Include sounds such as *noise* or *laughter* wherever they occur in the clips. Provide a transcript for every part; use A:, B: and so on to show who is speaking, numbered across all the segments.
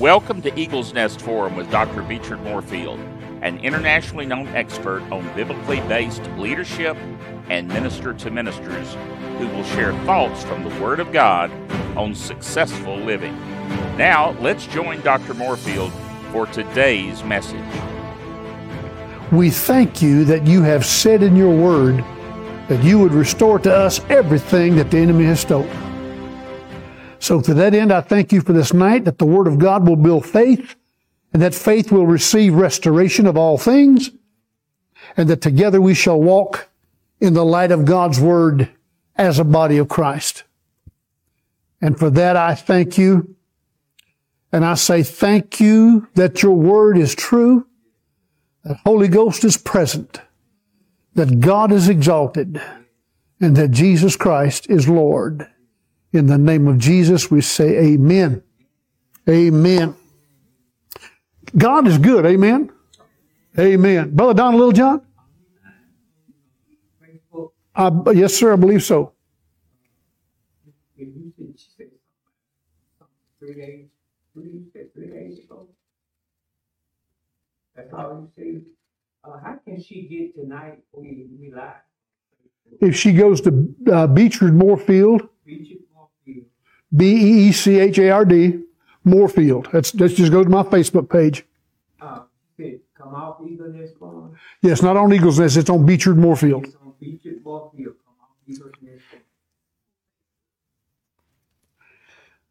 A: Welcome to Eagle's Nest Forum with Dr. Beechard Moorefield, an internationally known expert on biblically based leadership and minister to ministers who will share thoughts from the Word of God on successful living. Now, let's join Dr. Moorefield for today's message.
B: We thank you that you have said in your word that you would restore to us everything that the enemy has stolen. So, to that end, I thank you for this night that the Word of God will build faith and that faith will receive restoration of all things and that together we shall walk in the light of God's Word as a body of Christ. And for that, I thank you. And I say thank you that your Word is true, that Holy Ghost is present, that God is exalted, and that Jesus Christ is Lord. In the name of Jesus, we say amen. Amen. God is good. Amen. Amen. Brother Don Little John? Uh, yes, sir, I believe so.
C: Three days, three, days. That's how can she get tonight?
B: If she goes to uh, Beechard Moorefield. B E E C H A R D, Moorefield. That's, let's just go to my Facebook page.
C: Uh, come off Eagle Nest Forum.
B: Yes, not on Eagles Nest, it's on Beechard Moorefield.
C: It's on Beach it, Moorefield. Come off Eagle Nest Forum.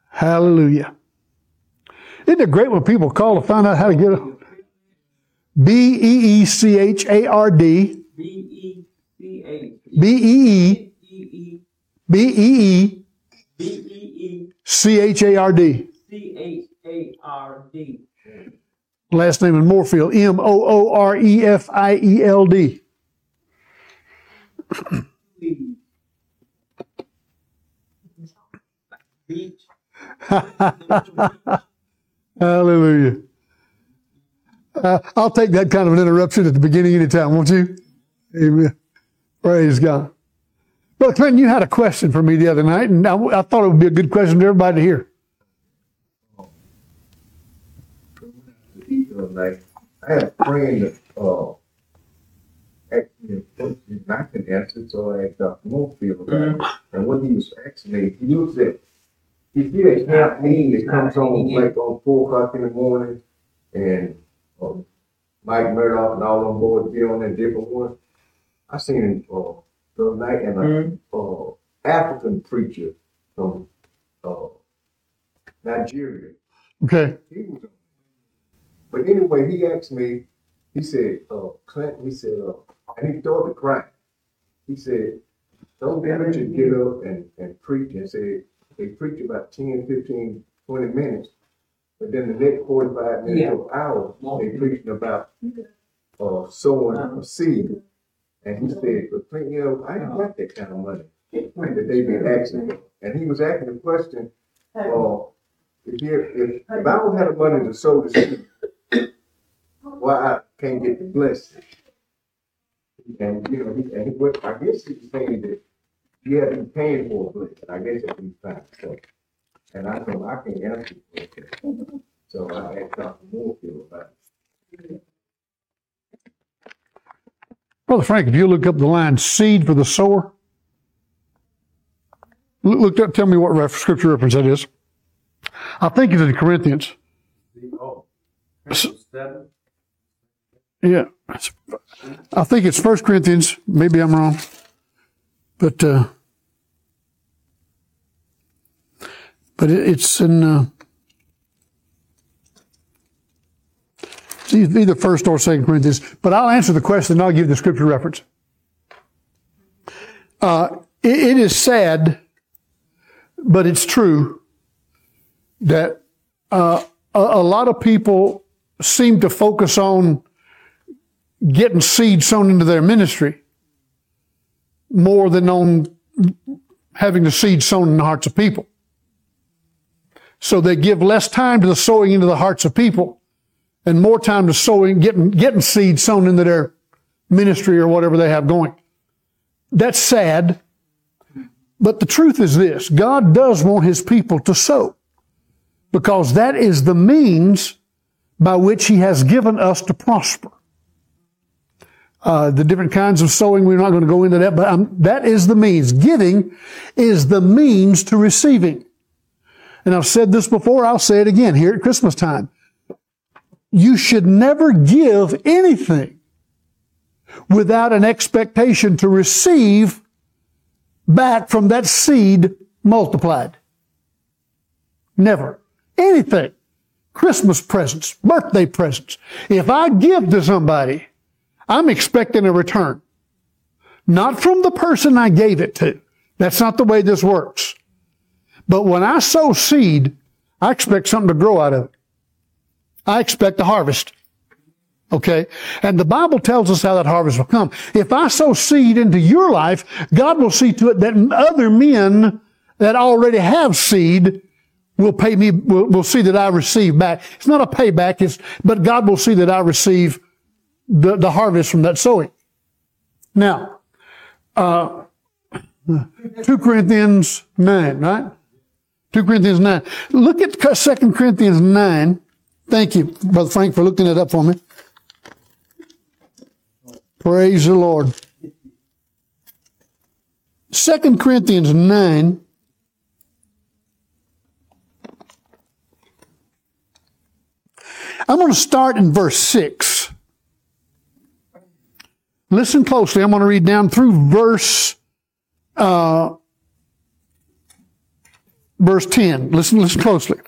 B: Hallelujah. Isn't it great when people call to find out how to get a B E E C H A R D,
C: B E C H.
B: B E E,
C: E E
B: B E E
C: B E
B: C H A R D.
C: C H A R D.
B: Last name in Moorefield, M O O R E F I E L D. *laughs* Hallelujah. Uh, I'll take that kind of an interruption at the beginning anytime, won't you? Amen. Praise God. Brother Clinton, you had a question for me the other night, and I, I thought it would be a good question for everybody to hear.
D: I have a friend that, uh, actually, I can answer, so I asked Dr. Moorefield about it. And what he was asking me, he was at, he did a campaign that comes on like on four o'clock in the morning, and, um, Mike Murdock and all on board be on that different one. I seen him, uh, the other night, and a, uh, African preacher from, uh, Nigeria.
B: Okay.
D: He was. But anyway, he asked me, he said, uh, Clinton, he said, uh, and he started crying. He said, those preachers get up and, and preach and say, they preach about 10, 15, 20 minutes. But then the next 45 minutes
C: Yeah.
D: or hour, they preaching about, uh, sowing a seed. And he said, but you know, I ain't got that kind of money that they been asking. And he was asking the question, uh, if, if, if I don't have the money to sow the seed, why I can't get the blessing? And, you know, he, and he, what, I guess he was saying that you have been paying for a blessing, I guess that's what he's trying to. And I know I can answer for it. So I asked Dr. Moorefield about it.
B: Brother Frank, if you look up the line seed for the sower, look, up, tell me what scripture reference that is. I think it's in Corinthians.
D: Oh,
C: Seven.
B: Yeah. I think it's First Corinthians. Maybe I'm wrong. But, uh, but it, it's in, uh, either First or Second Corinthians. But I'll answer the question and I'll give the scripture reference. Uh, it, it is sad, but it's true that uh, a, a lot of people seem to focus on getting seed sown into their ministry more than on having the seed sown in the hearts of people. So they give less time to the sowing into the hearts of people and more time to sowing, getting, getting seed sown into their ministry or whatever they have going. That's sad. But the truth is this God does want his people to sow. because that is the means by which He has given us to prosper. Uh, the different kinds of sowing, we're not going to go into that, but um, that is the means. Giving is the means to receiving. And I've said this before, I'll say it again here at Christmas time. You should never give anything without an expectation to receive back from that seed multiplied. Never. Anything. Christmas presents, birthday presents. If I give to somebody, I'm expecting a return. Not from the person I gave it to. That's not the way this works. But when I sow seed, I expect something to grow out of it. I expect a harvest. Okay? And the Bible tells us how that harvest will come. If I sow seed into your life, God will see to it that other men that already have seed will pay me, will, will see that I receive back. It's not a payback, it's, but God will see that I receive the, the harvest from that sowing. Now, uh, 2 Corinthians 9, right? 2 Corinthians 9. Look at 2 Corinthians 9. Thank you, Brother Frank, for looking it up for me. Praise the Lord. 2 Corinthians 9. I'm going to start in verse 6. Listen closely. I'm going to read down through verse uh, verse 10. Listen, listen closely.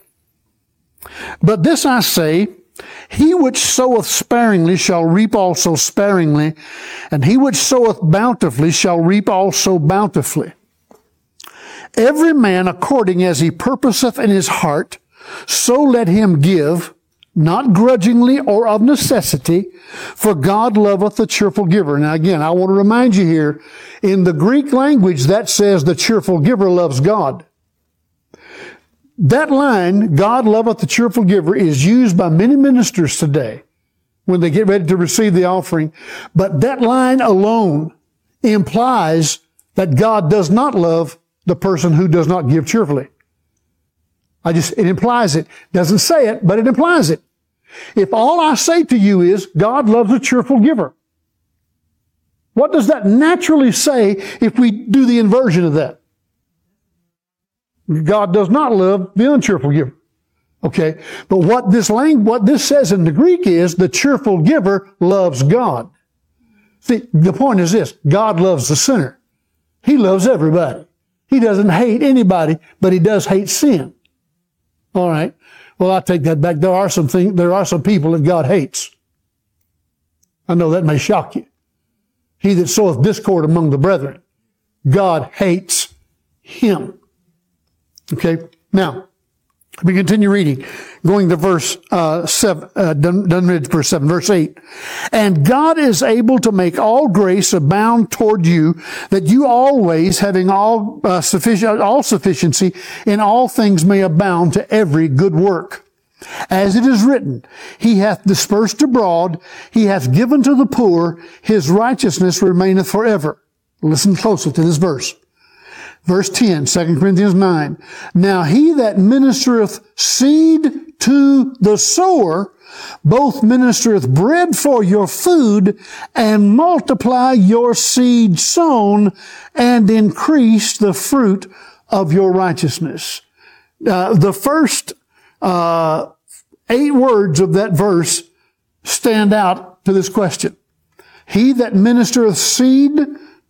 B: But this I say, he which soweth sparingly shall reap also sparingly, and he which soweth bountifully shall reap also bountifully. Every man according as he purposeth in his heart, so let him give, not grudgingly or of necessity, for God loveth the cheerful giver. Now again, I want to remind you here, in the Greek language, that says the cheerful giver loves God. That line, God loveth the cheerful giver, is used by many ministers today when they get ready to receive the offering. But that line alone implies that God does not love the person who does not give cheerfully. I just, it implies it. Doesn't say it, but it implies it. If all I say to you is God loves a cheerful giver, what does that naturally say if we do the inversion of that? God does not love the uncheerful giver. Okay. But what this language, what this says in the Greek is the cheerful giver loves God. See, the point is this. God loves the sinner. He loves everybody. He doesn't hate anybody, but he does hate sin. All right. Well, I take that back. There are some things, there are some people that God hates. I know that may shock you. He that soweth discord among the brethren, God hates him. Okay. Now, we continue reading, going to verse uh, seven, uh, done, done verse seven, verse eight. And God is able to make all grace abound toward you, that you always, having all uh, sufficient, all sufficiency in all things, may abound to every good work. As it is written, He hath dispersed abroad, He hath given to the poor, His righteousness remaineth forever. Listen closely to this verse. Verse 10, 2 Corinthians 9. Now he that ministereth seed to the sower, both ministereth bread for your food, and multiply your seed sown, and increase the fruit of your righteousness. Uh, the first uh, eight words of that verse stand out to this question. He that ministereth seed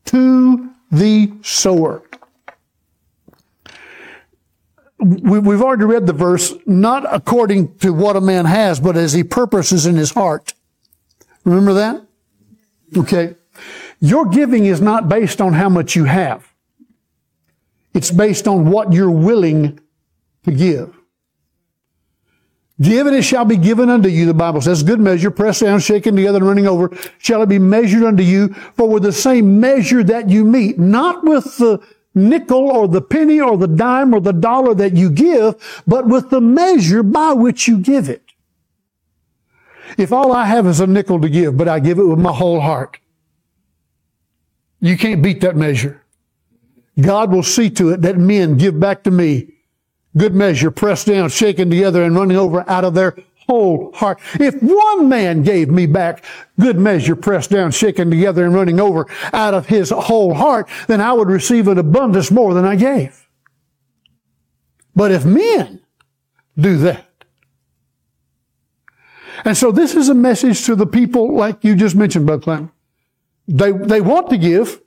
B: to the sower we, have already read the verse, not according to what a man has, but as he purposes in his heart. Remember that? Okay. Your giving is not based on how much you have. It's based on what you're willing to give. Give and it shall be given unto you, the Bible says. Good measure, pressed down, shaken together, and running over, shall it be measured unto you, for with the same measure that you meet, not with the nickel or the penny or the dime or the dollar that you give, but with the measure by which you give it. If all I have is a nickel to give, but I give it with my whole heart, you can't beat that measure. God will see to it that men give back to me Good measure, pressed down, shaken together, and running over out of their whole heart. If one man gave me back good measure, pressed down, shaken together, and running over out of his whole heart, then I would receive an abundance more than I gave. But if men do that, and so this is a message to the people like you just mentioned, Bud Clem. They, they want to give,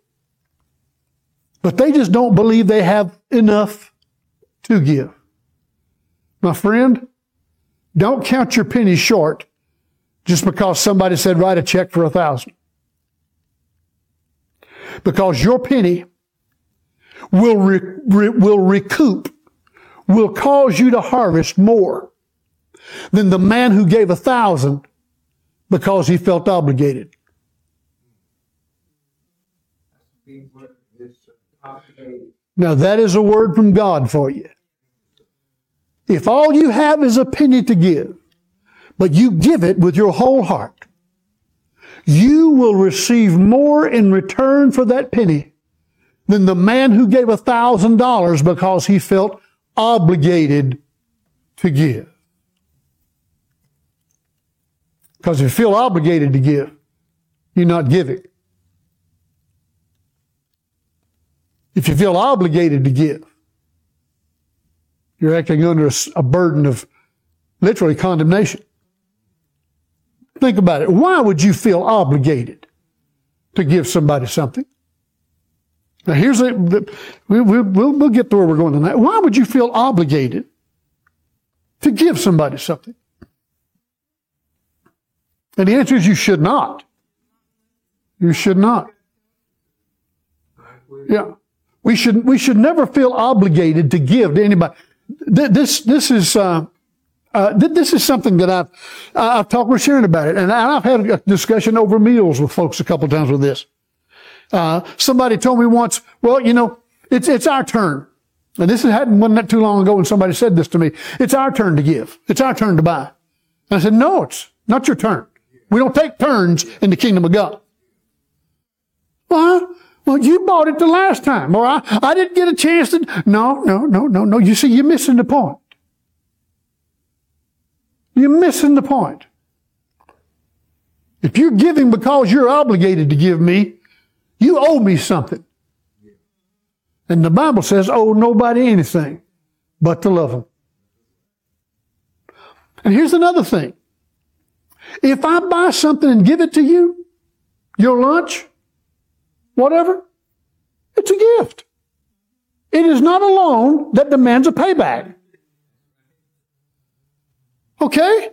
B: but they just don't believe they have enough to give. My friend, don't count your pennies short just because somebody said write a check for a thousand. Because your penny will, re- re- will recoup, will cause you to harvest more than the man who gave a thousand because he felt obligated. Now that is a word from God for you. If all you have is a penny to give, but you give it with your whole heart, you will receive more in return for that penny than the man who gave a thousand dollars because he felt obligated to give. Because if you feel obligated to give, you're not giving. If you feel obligated to give, you're acting under a, burden of literally condemnation. Think about it. Why would you feel obligated to give somebody something? Now, here's a, we, we, we'll, we'll get to where we're going tonight. Why would you feel obligated to give somebody something? And the answer is you should not. You should not. Yeah. We should, we should never feel obligated to give to anybody. This, this is, uh, uh, this is something that I've, I've talked with Sharon about it, and I've had a discussion over meals with folks a couple times with this. Uh, somebody told me once, well, you know, it's, it's our turn. And this hadn't, wasn't that too long ago when somebody said this to me. It's our turn to give. It's our turn to buy. And I said, no, it's not your turn. We don't take turns in the kingdom of God. Well, well, you bought it the last time, or I, I didn't get a chance to. No, no, no, no, no. You see, you're missing the point. You're missing the point. If you're giving because you're obligated to give me, you owe me something. And the Bible says, owe nobody anything but to love them. And here's another thing. If I buy something and give it to you, your lunch, whatever, it's a gift. It is not a loan that demands a payback. Okay?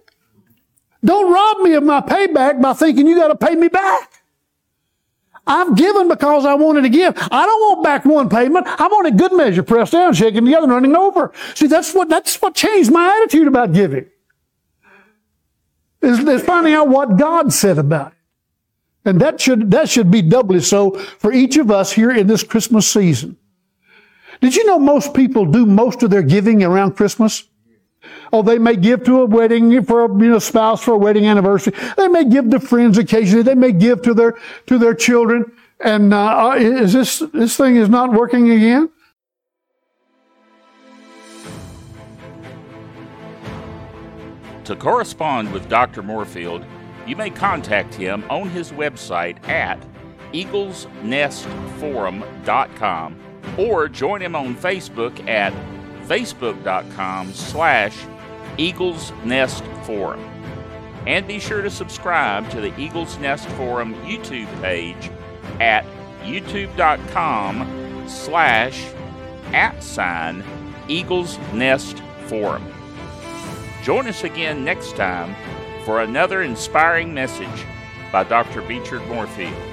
B: Don't rob me of my payback by thinking you got to pay me back. I've given because I wanted to give. I don't want back one payment. I want a good measure pressed down, shaken together, running over. See, that's what, that's what changed my attitude about giving. Is, is finding out what God said about it. And that should, that should be doubly so for each of us here in this Christmas season. Did you know most people do most of their giving around Christmas? Oh, they may give to a wedding for a you know, spouse for a wedding anniversary. They may give to friends occasionally. They may give to their to their children. And uh, uh is this this thing is not working again?
A: To correspond with Dr. Moorefield, you may contact him on his website at eaglesnestforum.com or join him on Facebook at facebook.com slash Eagles Nest Forum. And be sure to subscribe to the Eagles Nest Forum YouTube page at youtube.com slash at sign Eagles Nest Forum. Join us again next time for another inspiring message by Dr. Beechard Moorefield.